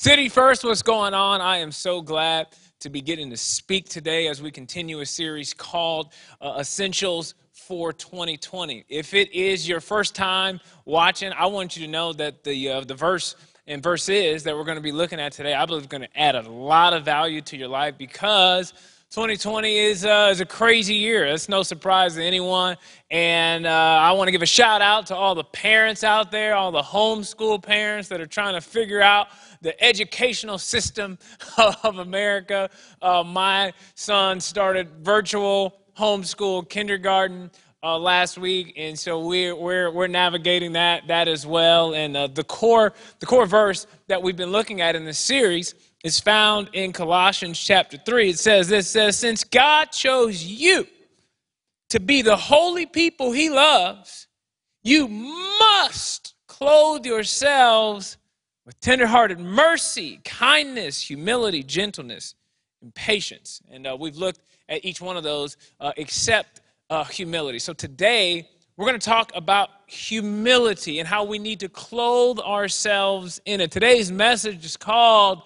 City First, what's going on? I am so glad to be getting to speak today as we continue a series called uh, Essentials for 2020. If it is your first time watching, I want you to know that the uh, the verse and verse is that we're going to be looking at today, I believe, is going to add a lot of value to your life because 2020 is, uh, is a crazy year. That's no surprise to anyone. And uh, I want to give a shout out to all the parents out there, all the homeschool parents that are trying to figure out the educational system of America. Uh, my son started virtual homeschool kindergarten. Uh, last week, and so we're we're we're navigating that that as well. And uh, the core the core verse that we've been looking at in this series is found in Colossians chapter 3. It says this says, Since God chose you to be the holy people he loves, you must clothe yourselves with tenderhearted mercy, kindness, humility, gentleness, and patience. And uh, we've looked at each one of those uh, except uh, humility. So today, we're going to talk about humility and how we need to clothe ourselves in it. Today's message is called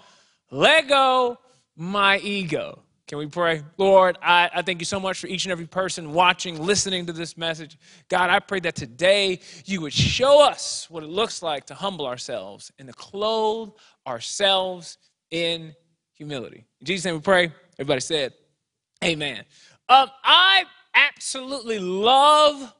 let go my ego. Can we pray? Lord, I, I thank you so much for each and every person watching, listening to this message. God, I pray that today you would show us what it looks like to humble ourselves and to clothe ourselves in humility. In Jesus' name we pray. Everybody said, Amen. Um, I absolutely love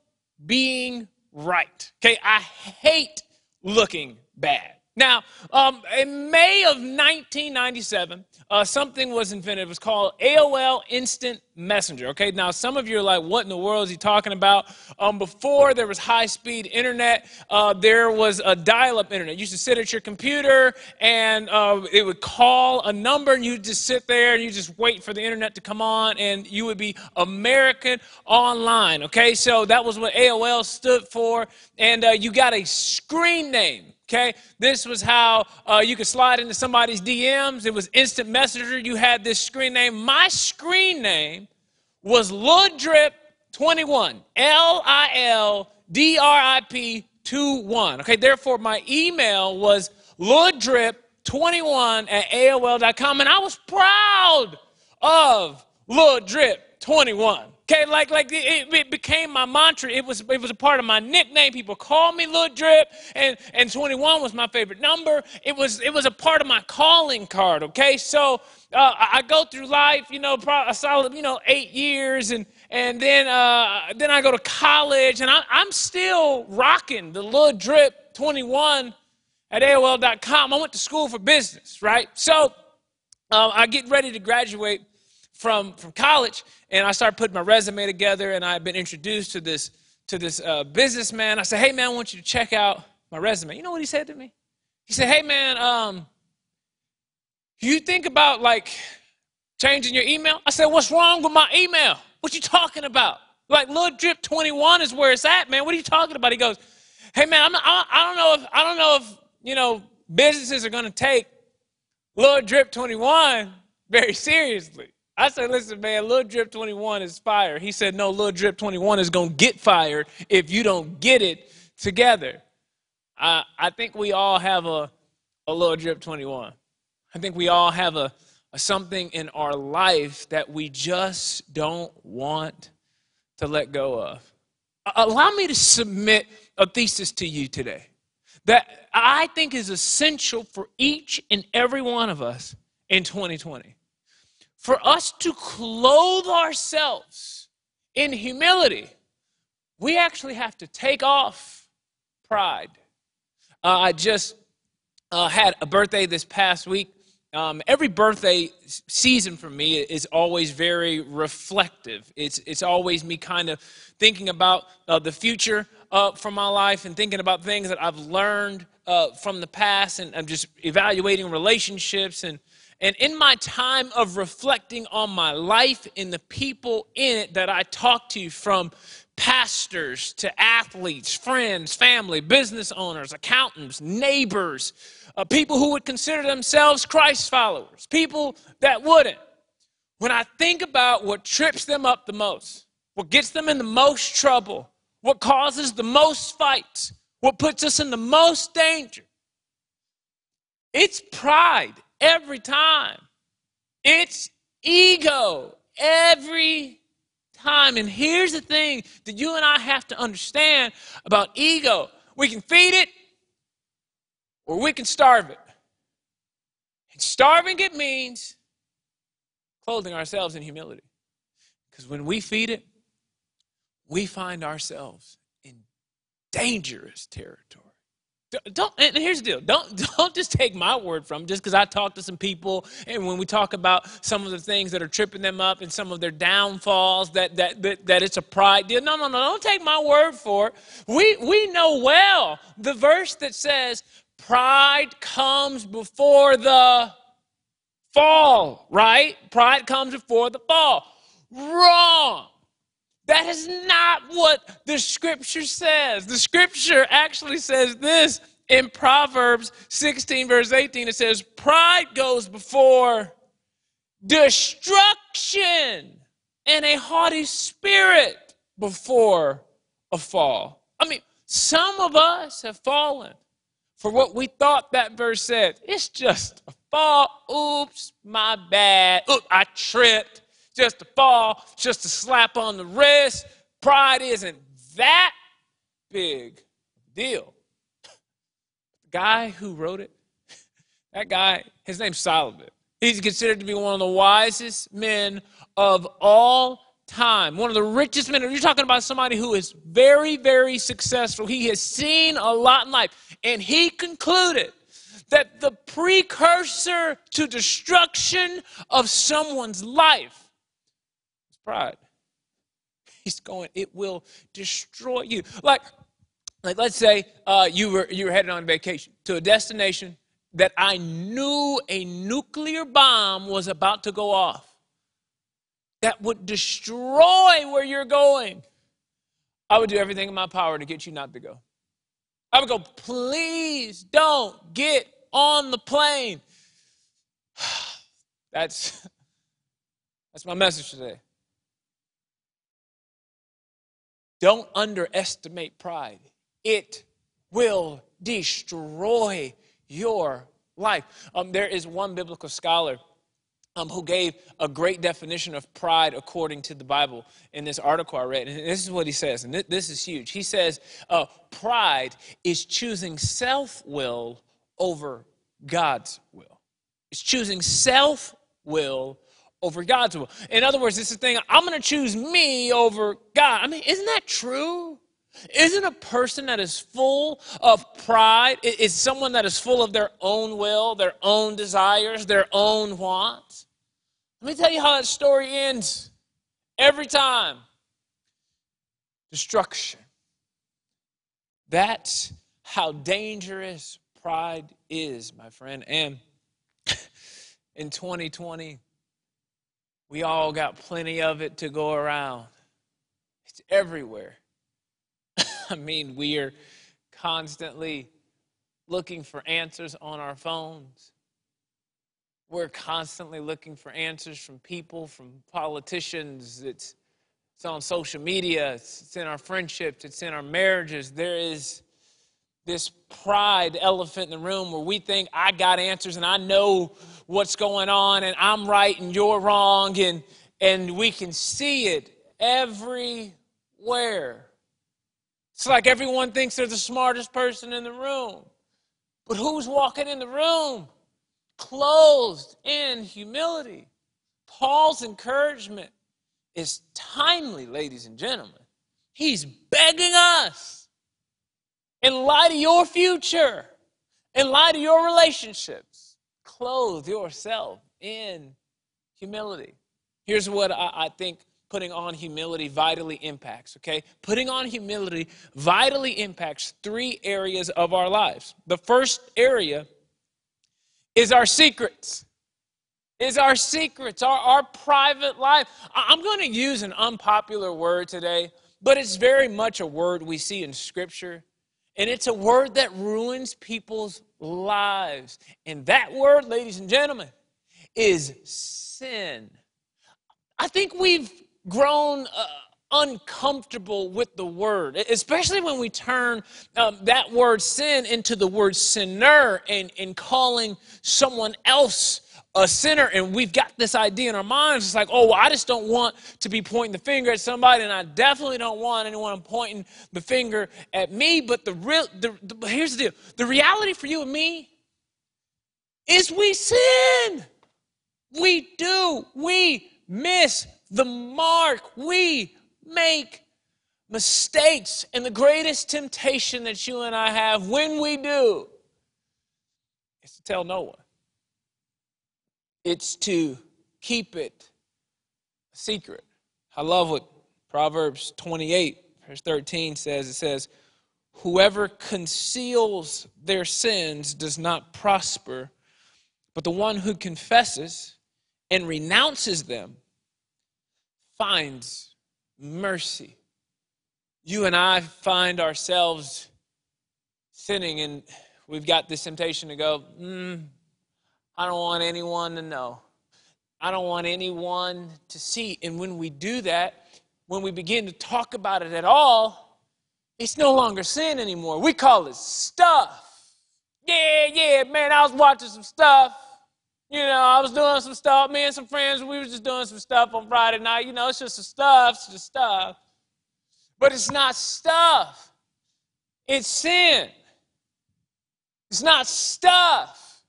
being right. Okay, I hate looking bad. Now, um, in May of 1997, uh, something was invented. It was called AOL Instant Messenger. Okay, now some of you are like, what in the world is he talking about? Um, before there was high speed internet, uh, there was a dial up internet. You used to sit at your computer and uh, it would call a number, and you'd just sit there and you just wait for the internet to come on, and you would be American Online. Okay, so that was what AOL stood for, and uh, you got a screen name. Okay, this was how uh, you could slide into somebody's DMs. It was instant messenger. You had this screen name. My screen name was Lildrip21. L I L D R I P 2 1. Okay, therefore, my email was Lildrip21 at AOL.com, and I was proud of Lildrip21. Okay, like like it, it, became my mantra. It was it was a part of my nickname. People called me Little Drip, and and 21 was my favorite number. It was it was a part of my calling card. Okay, so uh, I go through life, you know, a solid you know eight years, and and then uh, then I go to college, and I, I'm still rocking the Little Drip 21 at AOL.com. I went to school for business, right? So uh, I get ready to graduate from, from college, and I started putting my resume together, and I had been introduced to this, to this uh, businessman. I said, hey, man, I want you to check out my resume. You know what he said to me? He said, hey, man, um, you think about, like, changing your email? I said, what's wrong with my email? What you talking about? Like, Lil Drip 21 is where it's at, man. What are you talking about? He goes, hey, man, I'm, I, I don't know if, I don't know if, you know, businesses are going to take Lil Drip 21 very seriously. I said, listen, man, Lil Drip 21 is fire. He said, no, Lil Drip 21 is going to get fired if you don't get it together. I, I think we all have a, a Lil Drip 21. I think we all have a, a something in our life that we just don't want to let go of. Allow me to submit a thesis to you today that I think is essential for each and every one of us in 2020 for us to clothe ourselves in humility, we actually have to take off pride. Uh, I just uh, had a birthday this past week. Um, every birthday season for me is always very reflective. It's, it's always me kind of thinking about uh, the future uh, for my life and thinking about things that I've learned uh, from the past, and I'm just evaluating relationships and and in my time of reflecting on my life and the people in it that I talk to, from pastors to athletes, friends, family, business owners, accountants, neighbors, uh, people who would consider themselves Christ followers, people that wouldn't. When I think about what trips them up the most, what gets them in the most trouble, what causes the most fights, what puts us in the most danger, It's pride every time. It's ego every time. And here's the thing that you and I have to understand about ego we can feed it or we can starve it. And starving it means clothing ourselves in humility. Because when we feed it, we find ourselves in dangerous territory. Don't, and here's the deal don't, don't just take my word from just because I talk to some people and when we talk about some of the things that are tripping them up and some of their downfalls that, that, that, that it's a pride deal. No, no, no, don't take my word for it. We, we know well the verse that says, pride comes before the fall, right? Pride comes before the fall. Wrong. That is not what the scripture says. The scripture actually says this in Proverbs 16, verse 18. It says, Pride goes before destruction, and a haughty spirit before a fall. I mean, some of us have fallen for what we thought that verse said. It's just a fall. Oops, my bad. Oop, I tripped just a fall, just a slap on the wrist. Pride isn't that big deal. The guy who wrote it, that guy, his name's Solomon. He's considered to be one of the wisest men of all time, one of the richest men. You're talking about somebody who is very, very successful. He has seen a lot in life, and he concluded that the precursor to destruction of someone's life pride. He's going, it will destroy you. Like, like let's say uh, you were you were headed on vacation to a destination that I knew a nuclear bomb was about to go off that would destroy where you're going. I would do everything in my power to get you not to go. I would go, please don't get on the plane. That's that's my message today. Don't underestimate pride. It will destroy your life. Um, there is one biblical scholar um, who gave a great definition of pride according to the Bible in this article I read. And this is what he says, and this is huge. He says, uh, Pride is choosing self will over God's will. It's choosing self will over God's will. In other words, it's the thing, I'm going to choose me over God. I mean, isn't that true? Isn't a person that is full of pride, is someone that is full of their own will, their own desires, their own wants? Let me tell you how that story ends every time destruction. That's how dangerous pride is, my friend. And in 2020, we all got plenty of it to go around. It's everywhere. I mean, we are constantly looking for answers on our phones. We're constantly looking for answers from people, from politicians. It's, it's on social media, it's, it's in our friendships, it's in our marriages. There is this pride elephant in the room where we think I got answers and I know what's going on and I'm right and you're wrong and and we can see it everywhere. It's like everyone thinks they're the smartest person in the room. But who's walking in the room? Clothed in humility. Paul's encouragement is timely, ladies and gentlemen. He's begging us in light of your future, in light of your relationships, clothe yourself in humility. Here's what I, I think putting on humility vitally impacts, okay? Putting on humility vitally impacts three areas of our lives. The first area is our secrets. Is our secrets, our, our private life. I'm going to use an unpopular word today, but it's very much a word we see in Scripture. And it's a word that ruins people's lives. And that word, ladies and gentlemen, is sin. I think we've grown uh, uncomfortable with the word, especially when we turn um, that word sin into the word sinner and, and calling someone else a sinner. And we've got this idea in our minds. It's like, oh, well, I just don't want to be pointing the finger at somebody, and I definitely don't want anyone pointing the finger at me. But the real, the, the, here's the deal the reality for you and me is we sin. We do. We miss the mark. We make mistakes. And the greatest temptation that you and I have when we do is to tell no one. It's to keep it secret. I love what Proverbs 28, verse 13 says. It says, Whoever conceals their sins does not prosper, but the one who confesses and renounces them finds mercy. You and I find ourselves sinning, and we've got this temptation to go, mm, I don't want anyone to know. I don't want anyone to see. And when we do that, when we begin to talk about it at all, it's no longer sin anymore. We call it stuff. Yeah, yeah, man, I was watching some stuff. You know, I was doing some stuff. Me and some friends, we were just doing some stuff on Friday night. You know, it's just some stuff, it's just stuff. But it's not stuff. It's sin. It's not stuff.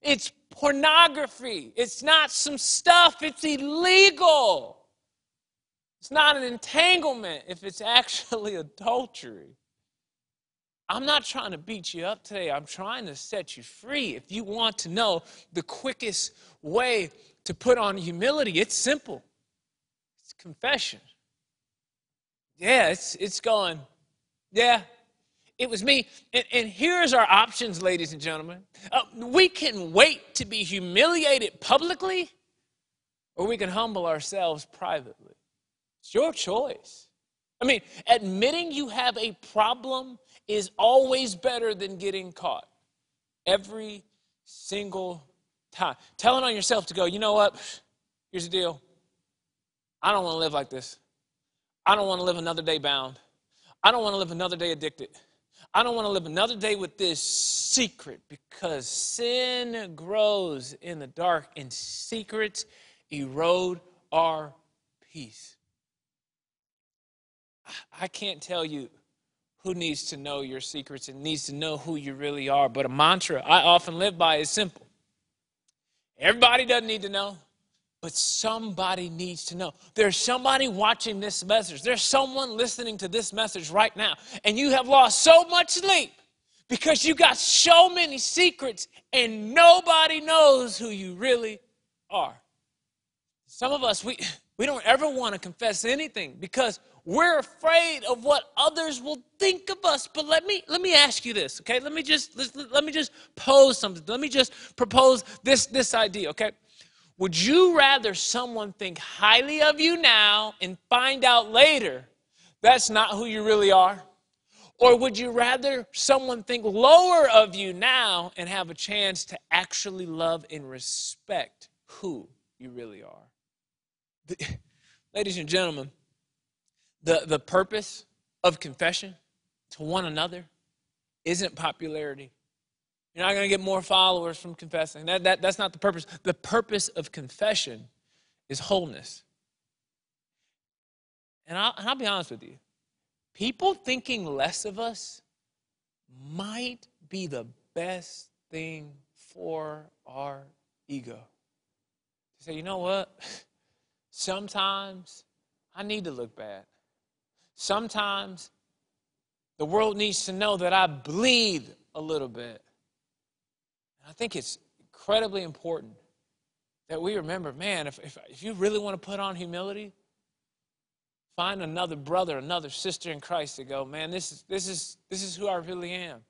It's pornography. It's not some stuff. It's illegal. It's not an entanglement if it's actually adultery. I'm not trying to beat you up today. I'm trying to set you free. If you want to know the quickest way to put on humility, it's simple it's confession. Yeah, it's, it's going, yeah, it was me. And, and here's our options, ladies and gentlemen. Uh, we can wait to be humiliated publicly, or we can humble ourselves privately. It's your choice. I mean, admitting you have a problem is always better than getting caught. Every single time. Telling on yourself to go, you know what? Here's the deal. I don't want to live like this. I don't want to live another day bound. I don't want to live another day addicted. I don't want to live another day with this secret because sin grows in the dark and secrets erode our peace. I can't tell you who needs to know your secrets and needs to know who you really are. But a mantra I often live by is simple everybody doesn't need to know, but somebody needs to know. There's somebody watching this message, there's someone listening to this message right now, and you have lost so much sleep because you got so many secrets and nobody knows who you really are. Some of us, we, we don't ever want to confess anything because we're afraid of what others will think of us. But let me let me ask you this, okay? Let me just let, let me just pose something. Let me just propose this this idea, okay? Would you rather someone think highly of you now and find out later that's not who you really are? Or would you rather someone think lower of you now and have a chance to actually love and respect who you really are? The, ladies and gentlemen, the, the purpose of confession to one another isn't popularity. You're not going to get more followers from confessing. That, that, that's not the purpose. The purpose of confession is wholeness. And I'll, and I'll be honest with you people thinking less of us might be the best thing for our ego. To say, you know what? Sometimes I need to look bad. Sometimes the world needs to know that I bleed a little bit. I think it's incredibly important that we remember man, if, if, if you really want to put on humility, find another brother, another sister in Christ to go, man, this is, this is, this is who I really am.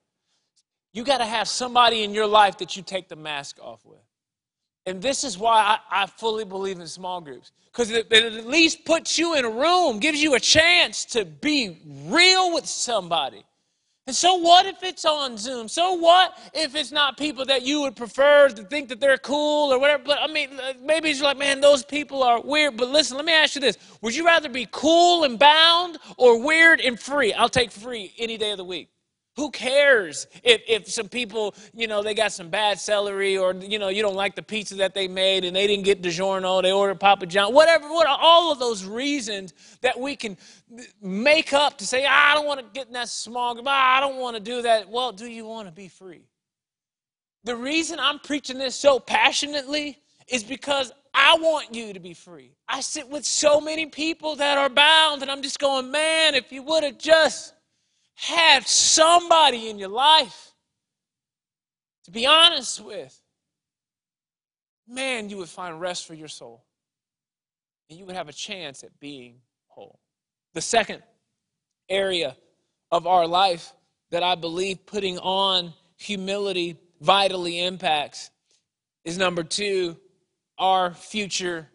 You got to have somebody in your life that you take the mask off with. And this is why I, I fully believe in small groups. Because it, it at least puts you in a room, gives you a chance to be real with somebody. And so what if it's on Zoom? So what if it's not people that you would prefer to think that they're cool or whatever? But I mean, maybe it's like, man, those people are weird. But listen, let me ask you this. Would you rather be cool and bound or weird and free? I'll take free any day of the week. Who cares if, if some people, you know, they got some bad celery or, you know, you don't like the pizza that they made and they didn't get DiGiorno, they ordered Papa John, whatever, what, are all of those reasons that we can make up to say, ah, I don't want to get in that small, ah, I don't want to do that. Well, do you want to be free? The reason I'm preaching this so passionately is because I want you to be free. I sit with so many people that are bound and I'm just going, man, if you would have just have somebody in your life to be honest with, man, you would find rest for your soul. And you would have a chance at being whole. The second area of our life that I believe putting on humility vitally impacts is number two, our future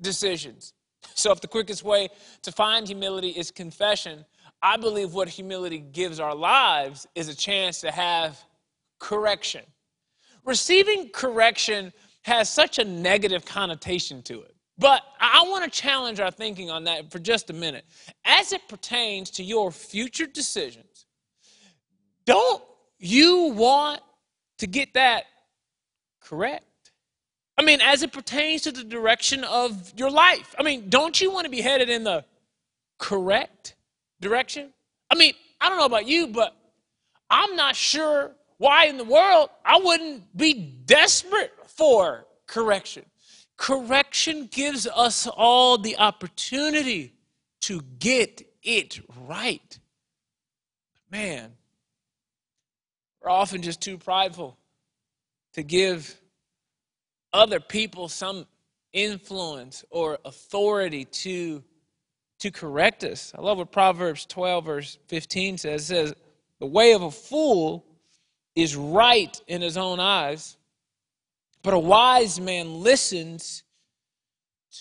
decisions. So, if the quickest way to find humility is confession, I believe what humility gives our lives is a chance to have correction. Receiving correction has such a negative connotation to it. But I want to challenge our thinking on that for just a minute. As it pertains to your future decisions, don't you want to get that correct? I mean, as it pertains to the direction of your life. I mean, don't you want to be headed in the correct direction? I mean, I don't know about you, but I'm not sure why in the world I wouldn't be desperate for correction. Correction gives us all the opportunity to get it right. Man, we're often just too prideful to give other people some influence or authority to to correct us. I love what Proverbs 12, verse 15 says. It says, The way of a fool is right in his own eyes, but a wise man listens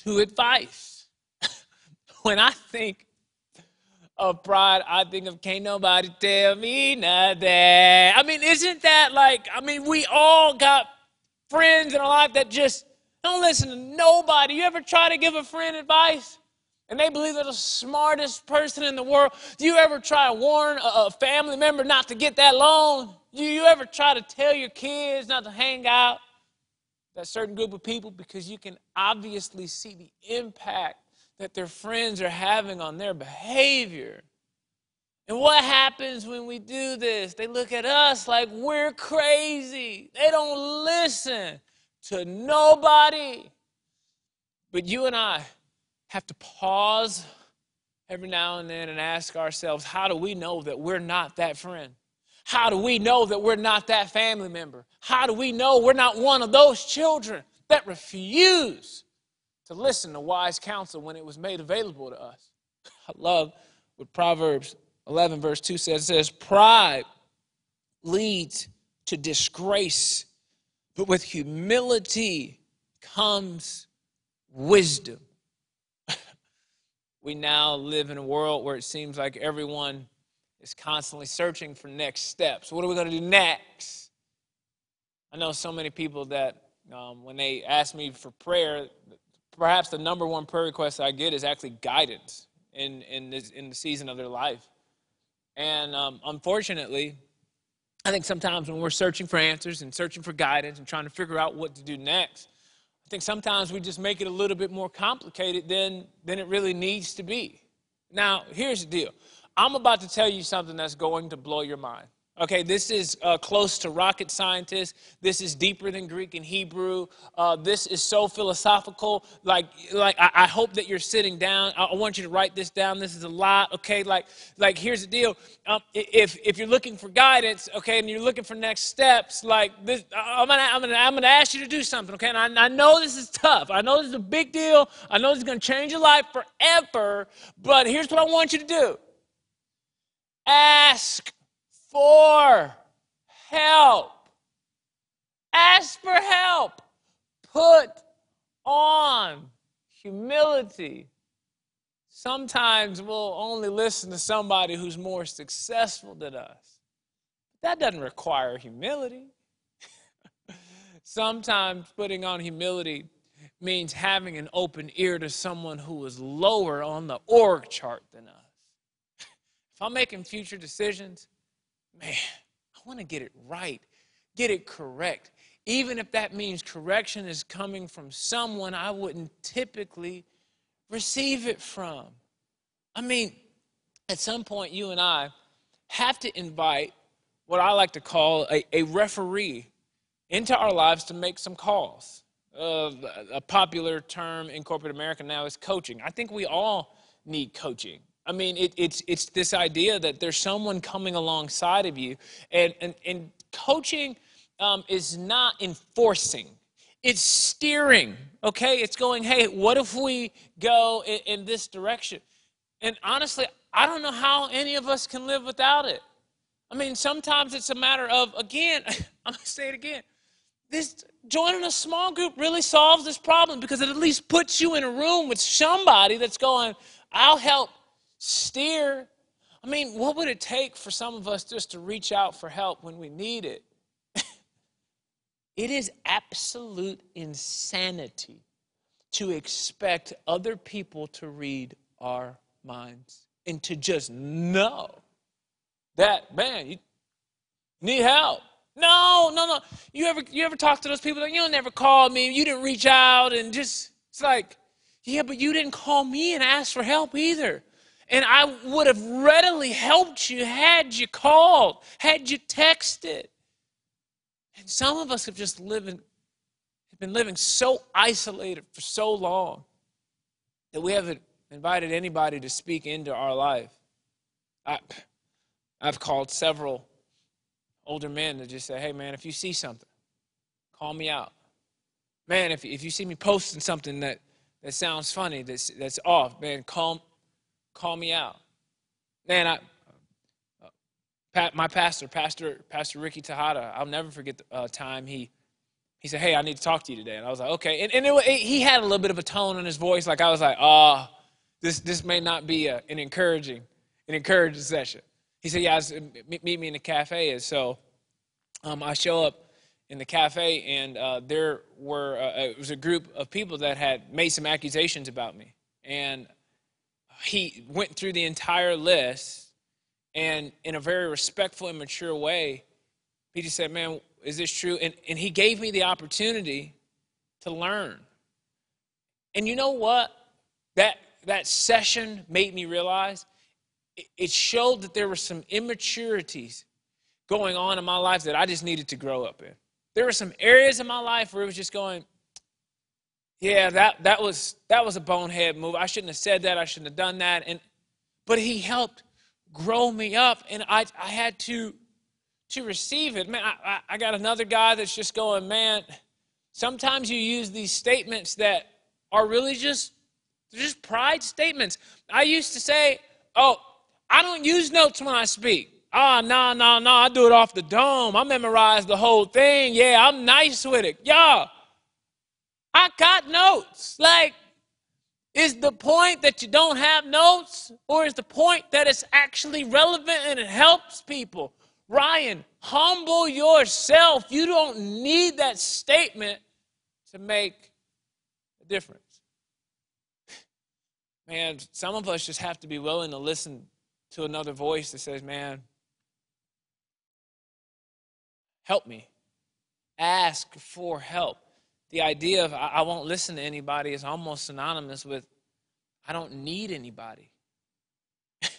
to advice. when I think of pride, I think of can't nobody tell me nothing. I mean, isn't that like, I mean, we all got friends in our life that just don't listen to nobody. You ever try to give a friend advice? And they believe they're the smartest person in the world. Do you ever try to warn a, family member not to get that loan? Do you ever try to tell your kids not to hang out that certain group of people because you can obviously see the impact that their friends are having on their behavior? And what happens when we do this? They look at us like we're crazy. They don't listen to nobody. But you and I, have to pause every now and then and ask ourselves how do we know that we're not that friend? How do we know that we're not that family member? How do we know we're not one of those children that refuse to listen to wise counsel when it was made available to us? I love what Proverbs 11, verse 2 says. It says, Pride leads to disgrace, but with humility comes wisdom we now live in a world where it seems like everyone is constantly searching for next steps. What are we going to do next? I know so many people that um, when they ask me for prayer, perhaps the number one prayer request I get is actually guidance in, in, this, in the season of their life. And um, unfortunately, I think sometimes when we're searching for answers and searching for guidance and trying to figure out what to do next, I think sometimes we just make it a little bit more complicated than, than it really needs to be. Now, here's the deal I'm about to tell you something that's going to blow your mind. Okay, this is uh, close to rocket scientists. This is deeper than Greek and Hebrew. Uh, this is so philosophical. Like, like I, I, hope that you're sitting down. I, I, want you to write this down. This is a lot. Okay, like, like here's the deal. Um, if if you're looking for guidance, okay, and you're looking for next steps, like this, I'm gonna I'm gonna I'm gonna ask you to do something. Okay, and I, I know this is tough. I know this is a big deal. I know this is gonna change your life forever. But here's what I want you to do. Ask for help. Ask for help. Put on humility. Sometimes we'll only listen to somebody who's more successful than us. that doesn't require humility. Sometimes putting on humility means having an open ear to someone who is lower on the org chart than us. If I'm making future decisions, man, I want to get it right, get it correct. Even if that means correction is coming from someone I wouldn't typically receive it from. I mean, at some point, you and I have to invite what I like to call a, a referee into our lives to make some calls. Uh, a popular term in corporate America now is coaching. I think we all need coaching. I mean, it, it's, it's this idea that there's someone coming alongside of you, and, and, and coaching um, is not enforcing, it's steering, okay? It's going, hey, what if we go in, in this direction? And honestly, I don't know how any of us can live without it. I mean, sometimes it's a matter of, again, I'm to say it again. This joining a small group really solves this problem because it at least puts you in a room with somebody that's going, I'll help steer. I mean, what would it take for some of us just to reach out for help when we need it? it is absolute insanity to expect other people to read our minds and to just know that, man, you need help. No, no, no. You ever you ever talk to those people like you never called me, you didn't reach out and just it's like, yeah, but you didn't call me and ask for help either. And I would have readily helped you had you called, had you texted. And some of us have just living have been living so isolated for so long that we haven't invited anybody to speak into our life. I, I've called several older men to just say, hey, man, if you see something, call me out. Man, if, if you see me posting something that, that sounds funny, that's, that's off, man, call, call me out. Man, I, uh, my pastor, Pastor Pastor Ricky Tejada, I'll never forget the uh, time he he said, "Hey, I need to talk to you today." And I was like, "Okay." And, and it, it, he had a little bit of a tone in his voice, like I was like, "Ah, oh, this this may not be a, an encouraging an encouraging session." He said, "Yeah, was, meet me in the cafe." And so um, I show up in the cafe, and uh, there were uh, it was a group of people that had made some accusations about me, and he went through the entire list, and in a very respectful and mature way, he just said, "Man, is this true?" And and he gave me the opportunity to learn. And you know what? That that session made me realize it showed that there were some immaturities going on in my life that I just needed to grow up in. There were some areas in my life where it was just going, yeah, that, that was that was a bonehead move. I shouldn't have said that. I shouldn't have done that. And but he helped grow me up, and I I had to to receive it. Man, I, I got another guy that's just going, man. Sometimes you use these statements that are really just just pride statements. I used to say, oh, I don't use notes when I speak. Ah, oh, no, no, no, I do it off the dome. I memorize the whole thing. Yeah, I'm nice with it. Yeah, I got notes. Like, is the point that you don't have notes, or is the point that it's actually relevant and it helps people? Ryan, humble yourself. You don't need that statement to make a difference. Man, some of us just have to be willing to listen to another voice that says, Man, help me. Ask for help. The idea of I won't listen to anybody is almost synonymous with I don't need anybody.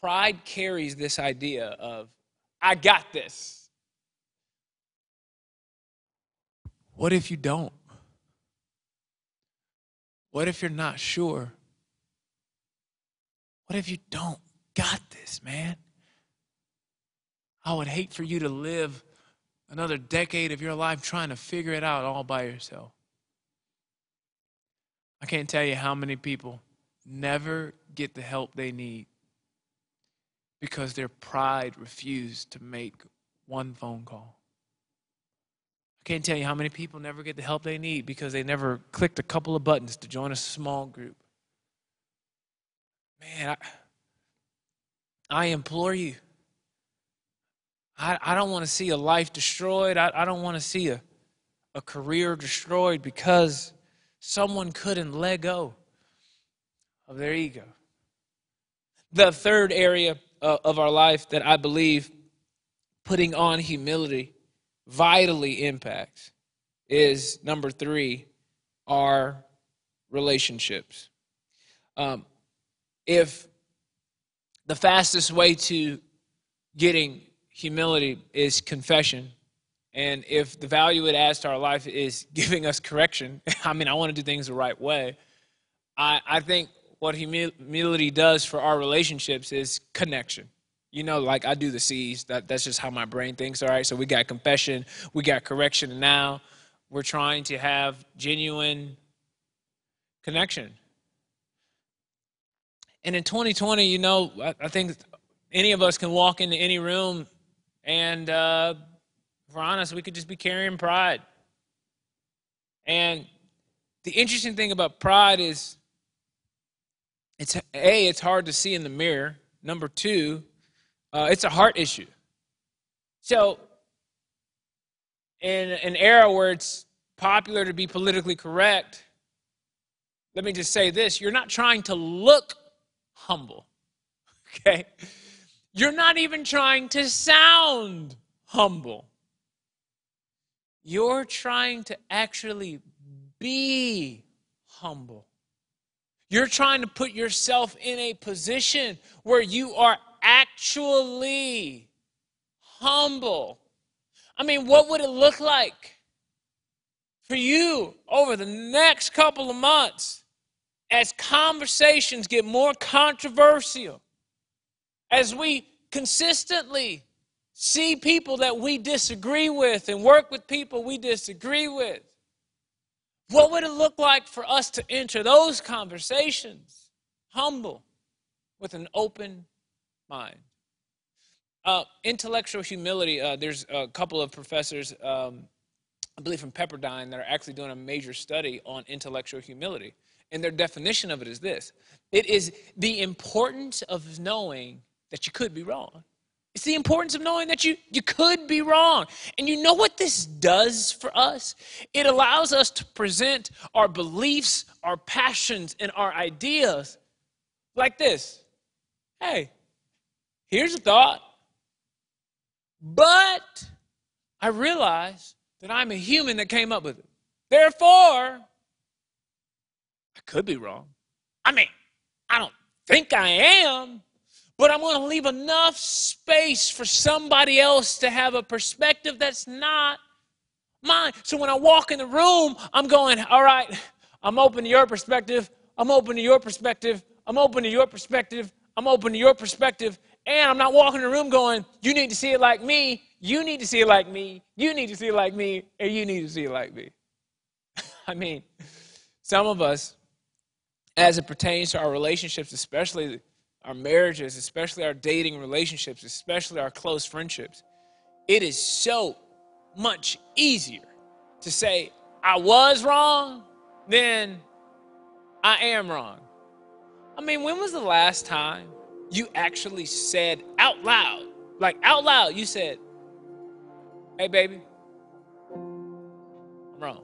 Pride carries this idea of I got this. What if you don't? What if you're not sure? What if you don't? got this, man. I would hate for you to live another decade of your life trying to figure it out all by yourself. I can't tell you how many people never get the help they need because their pride refused to make one phone call. I can't tell you how many people never get the help they need because they never clicked a couple of buttons to join a small group. Man, I I implore you. I, I don't want to see a life destroyed. I, I don't want to see a, a career destroyed because someone couldn't let go of their ego. The third area uh, of our life that I believe putting on humility vitally impacts is number three, our relationships. Um, if the fastest way to getting humility is confession, and if the value it adds to our life is giving us correction, I mean, I want to do things the right way. I, I think what humility does for our relationships is connection. You know, like I do the C's. That that's just how my brain thinks. All right. So we got confession, we got correction, and now we're trying to have genuine connection. And in 2020, you know, I, I think any of us can walk into any room, and uh, honest, we could just be carrying pride. And the interesting thing about pride is it's a it's hard to see in the mirror. Number two uh, it's a heart issue. So in an era where it's popular to be politically correct let me just say this. You're not trying to look humble okay you're not even trying to sound humble. You're trying to actually be humble. You're trying to put yourself in a position where you are actually humble. I mean, what would it look like for you over the next couple of months as conversations get more controversial, as we consistently see people that we disagree with and work with people we disagree with? What would it look like for us to enter those conversations humble with an open mind? Uh, intellectual humility, uh, there's a couple of professors, um, I believe from Pepperdine, that are actually doing a major study on intellectual humility. And their definition of it is this it is the importance of knowing that you could be wrong. It's the importance of knowing that you, you could be wrong. And you know what this does for us? It allows us to present our beliefs, our passions, and our ideas like this Hey, here's a thought. But I realize that I'm a human that came up with it. Therefore, I could be wrong. I mean, I don't think I am, but I'm going to leave enough space for somebody else to have a perspective that's not mine. So when I walk in the room, I'm going, all right, I'm open to your perspective. I'm open to your perspective. I'm open to your perspective. I'm open to your perspective. And I'm not walking in the room going, you need to see it like me. You need to see it like me. You need to see it like me. And you need to see it like me. I mean, some of us, as it pertains to our relationships, especially our marriages, especially our dating relationships, especially our close friendships, it is so much easier to say, I was wrong than I am wrong. I mean, when was the last time you actually said out loud, like out loud, you said, Hey, baby, I'm wrong?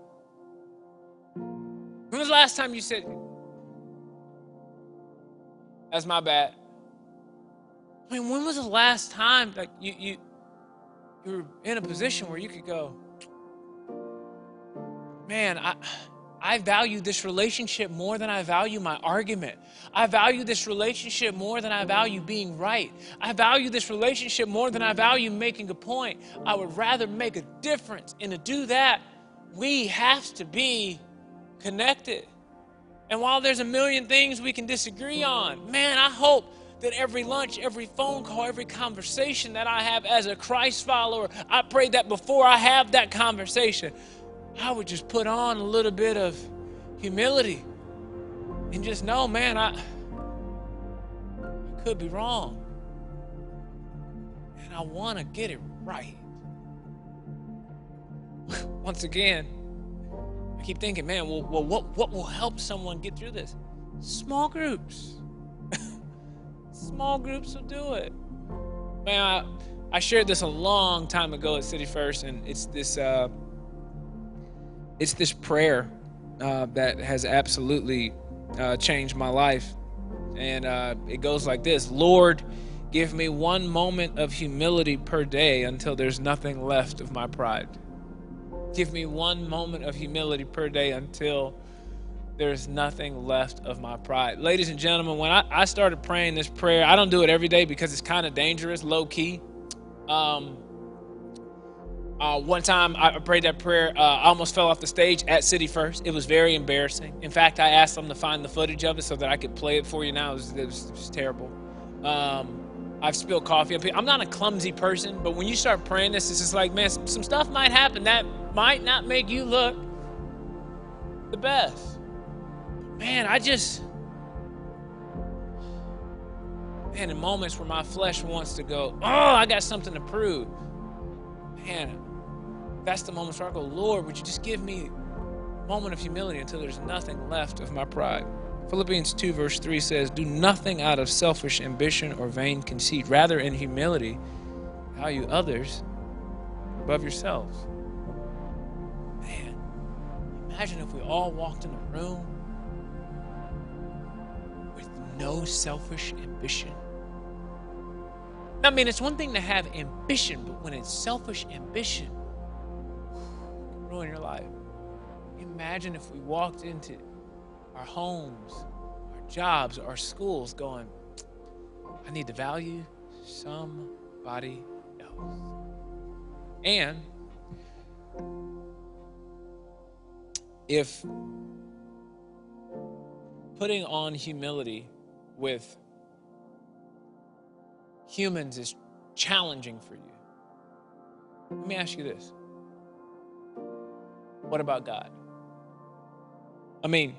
When was the last time you said, that's my bad. I mean, when was the last time like you you you were in a position where you could go, man, I I value this relationship more than I value my argument. I value this relationship more than I value being right. I value this relationship more than I value making a point. I would rather make a difference. And to do that, we have to be connected. And while there's a million things we can disagree on, man, I hope that every lunch, every phone call, every conversation that I have as a Christ follower, I pray that before I have that conversation, I would just put on a little bit of humility and just know, man, I, I could be wrong. And I want to get it right. Once again, keep thinking, man, well, well what, what will help someone get through this? Small groups. Small groups will do it. Man, I, I shared this a long time ago at City First, and it's this uh, it's this prayer uh, that has absolutely uh, changed my life, and uh, it goes like this: Lord, give me one moment of humility per day until there's nothing left of my pride. Give me one moment of humility per day until there's nothing left of my pride. Ladies and gentlemen, when I, I started praying this prayer, I don't do it every day because it's kind of dangerous, low key. Um, uh, one time I prayed that prayer, uh, I almost fell off the stage at City First. It was very embarrassing. In fact, I asked them to find the footage of it so that I could play it for you now. It was, it was, it was terrible. Um, I've spilled coffee. I'm not a clumsy person, but when you start praying this, it's just like, man, some stuff might happen that might not make you look the best. Man, I just, man, in moments where my flesh wants to go, oh, I got something to prove. Man, that's the moments where I go, Lord, would you just give me a moment of humility until there's nothing left of my pride? Philippians 2, verse 3 says, Do nothing out of selfish ambition or vain conceit. Rather, in humility, value others above yourselves. Imagine if we all walked in a room with no selfish ambition. I mean, it's one thing to have ambition, but when it's selfish ambition, it can ruin your life. Imagine if we walked into our homes, our jobs, our schools going, I need to value somebody else. And if putting on humility with humans is challenging for you, let me ask you this. What about God? I mean,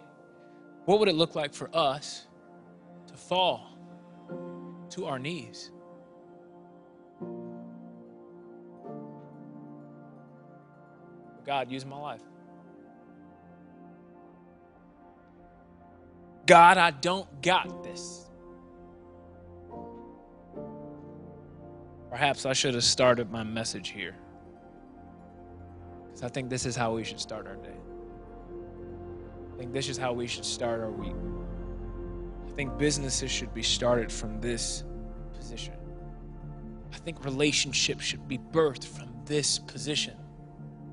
what would it look like for us to fall to our knees? God, use my life. God, I don't got this. Perhaps I should have started my message here. Because I think this is how we should start our day. I think this is how we should start our week. I think businesses should be started from this position. I think relationships should be birthed from this position.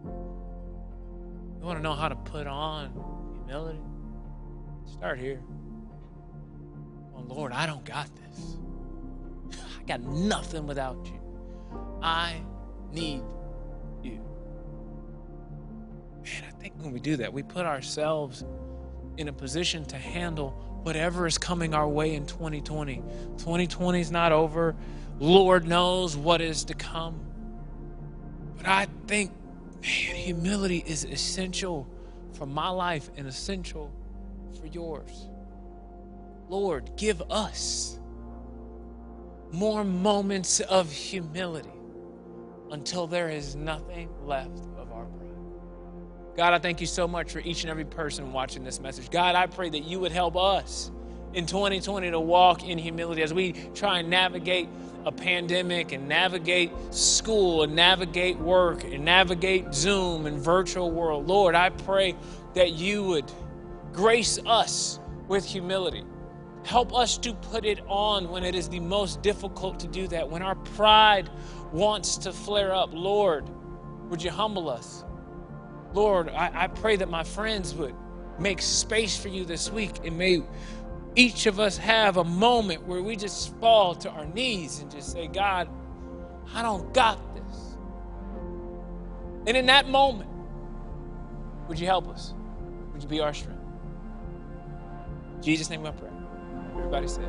You want to know how to put on humility? Start here. Oh, Lord, I don't got this. I got nothing without you. I need you. Man, I think when we do that, we put ourselves in a position to handle whatever is coming our way in 2020. 2020 is not over. Lord knows what is to come. But I think, man, humility is essential for my life and essential for yours. Lord, give us more moments of humility until there is nothing left of our pride. God, I thank you so much for each and every person watching this message. God, I pray that you would help us in 2020 to walk in humility as we try and navigate a pandemic and navigate school and navigate work and navigate Zoom and virtual world. Lord, I pray that you would grace us with humility. Help us to put it on when it is the most difficult to do that, when our pride wants to flare up. Lord, would you humble us? Lord, I, I pray that my friends would make space for you this week and may each of us have a moment where we just fall to our knees and just say, God, I don't got this. And in that moment, would you help us? Would you be our strength? Jesus' name I pray. Everybody said.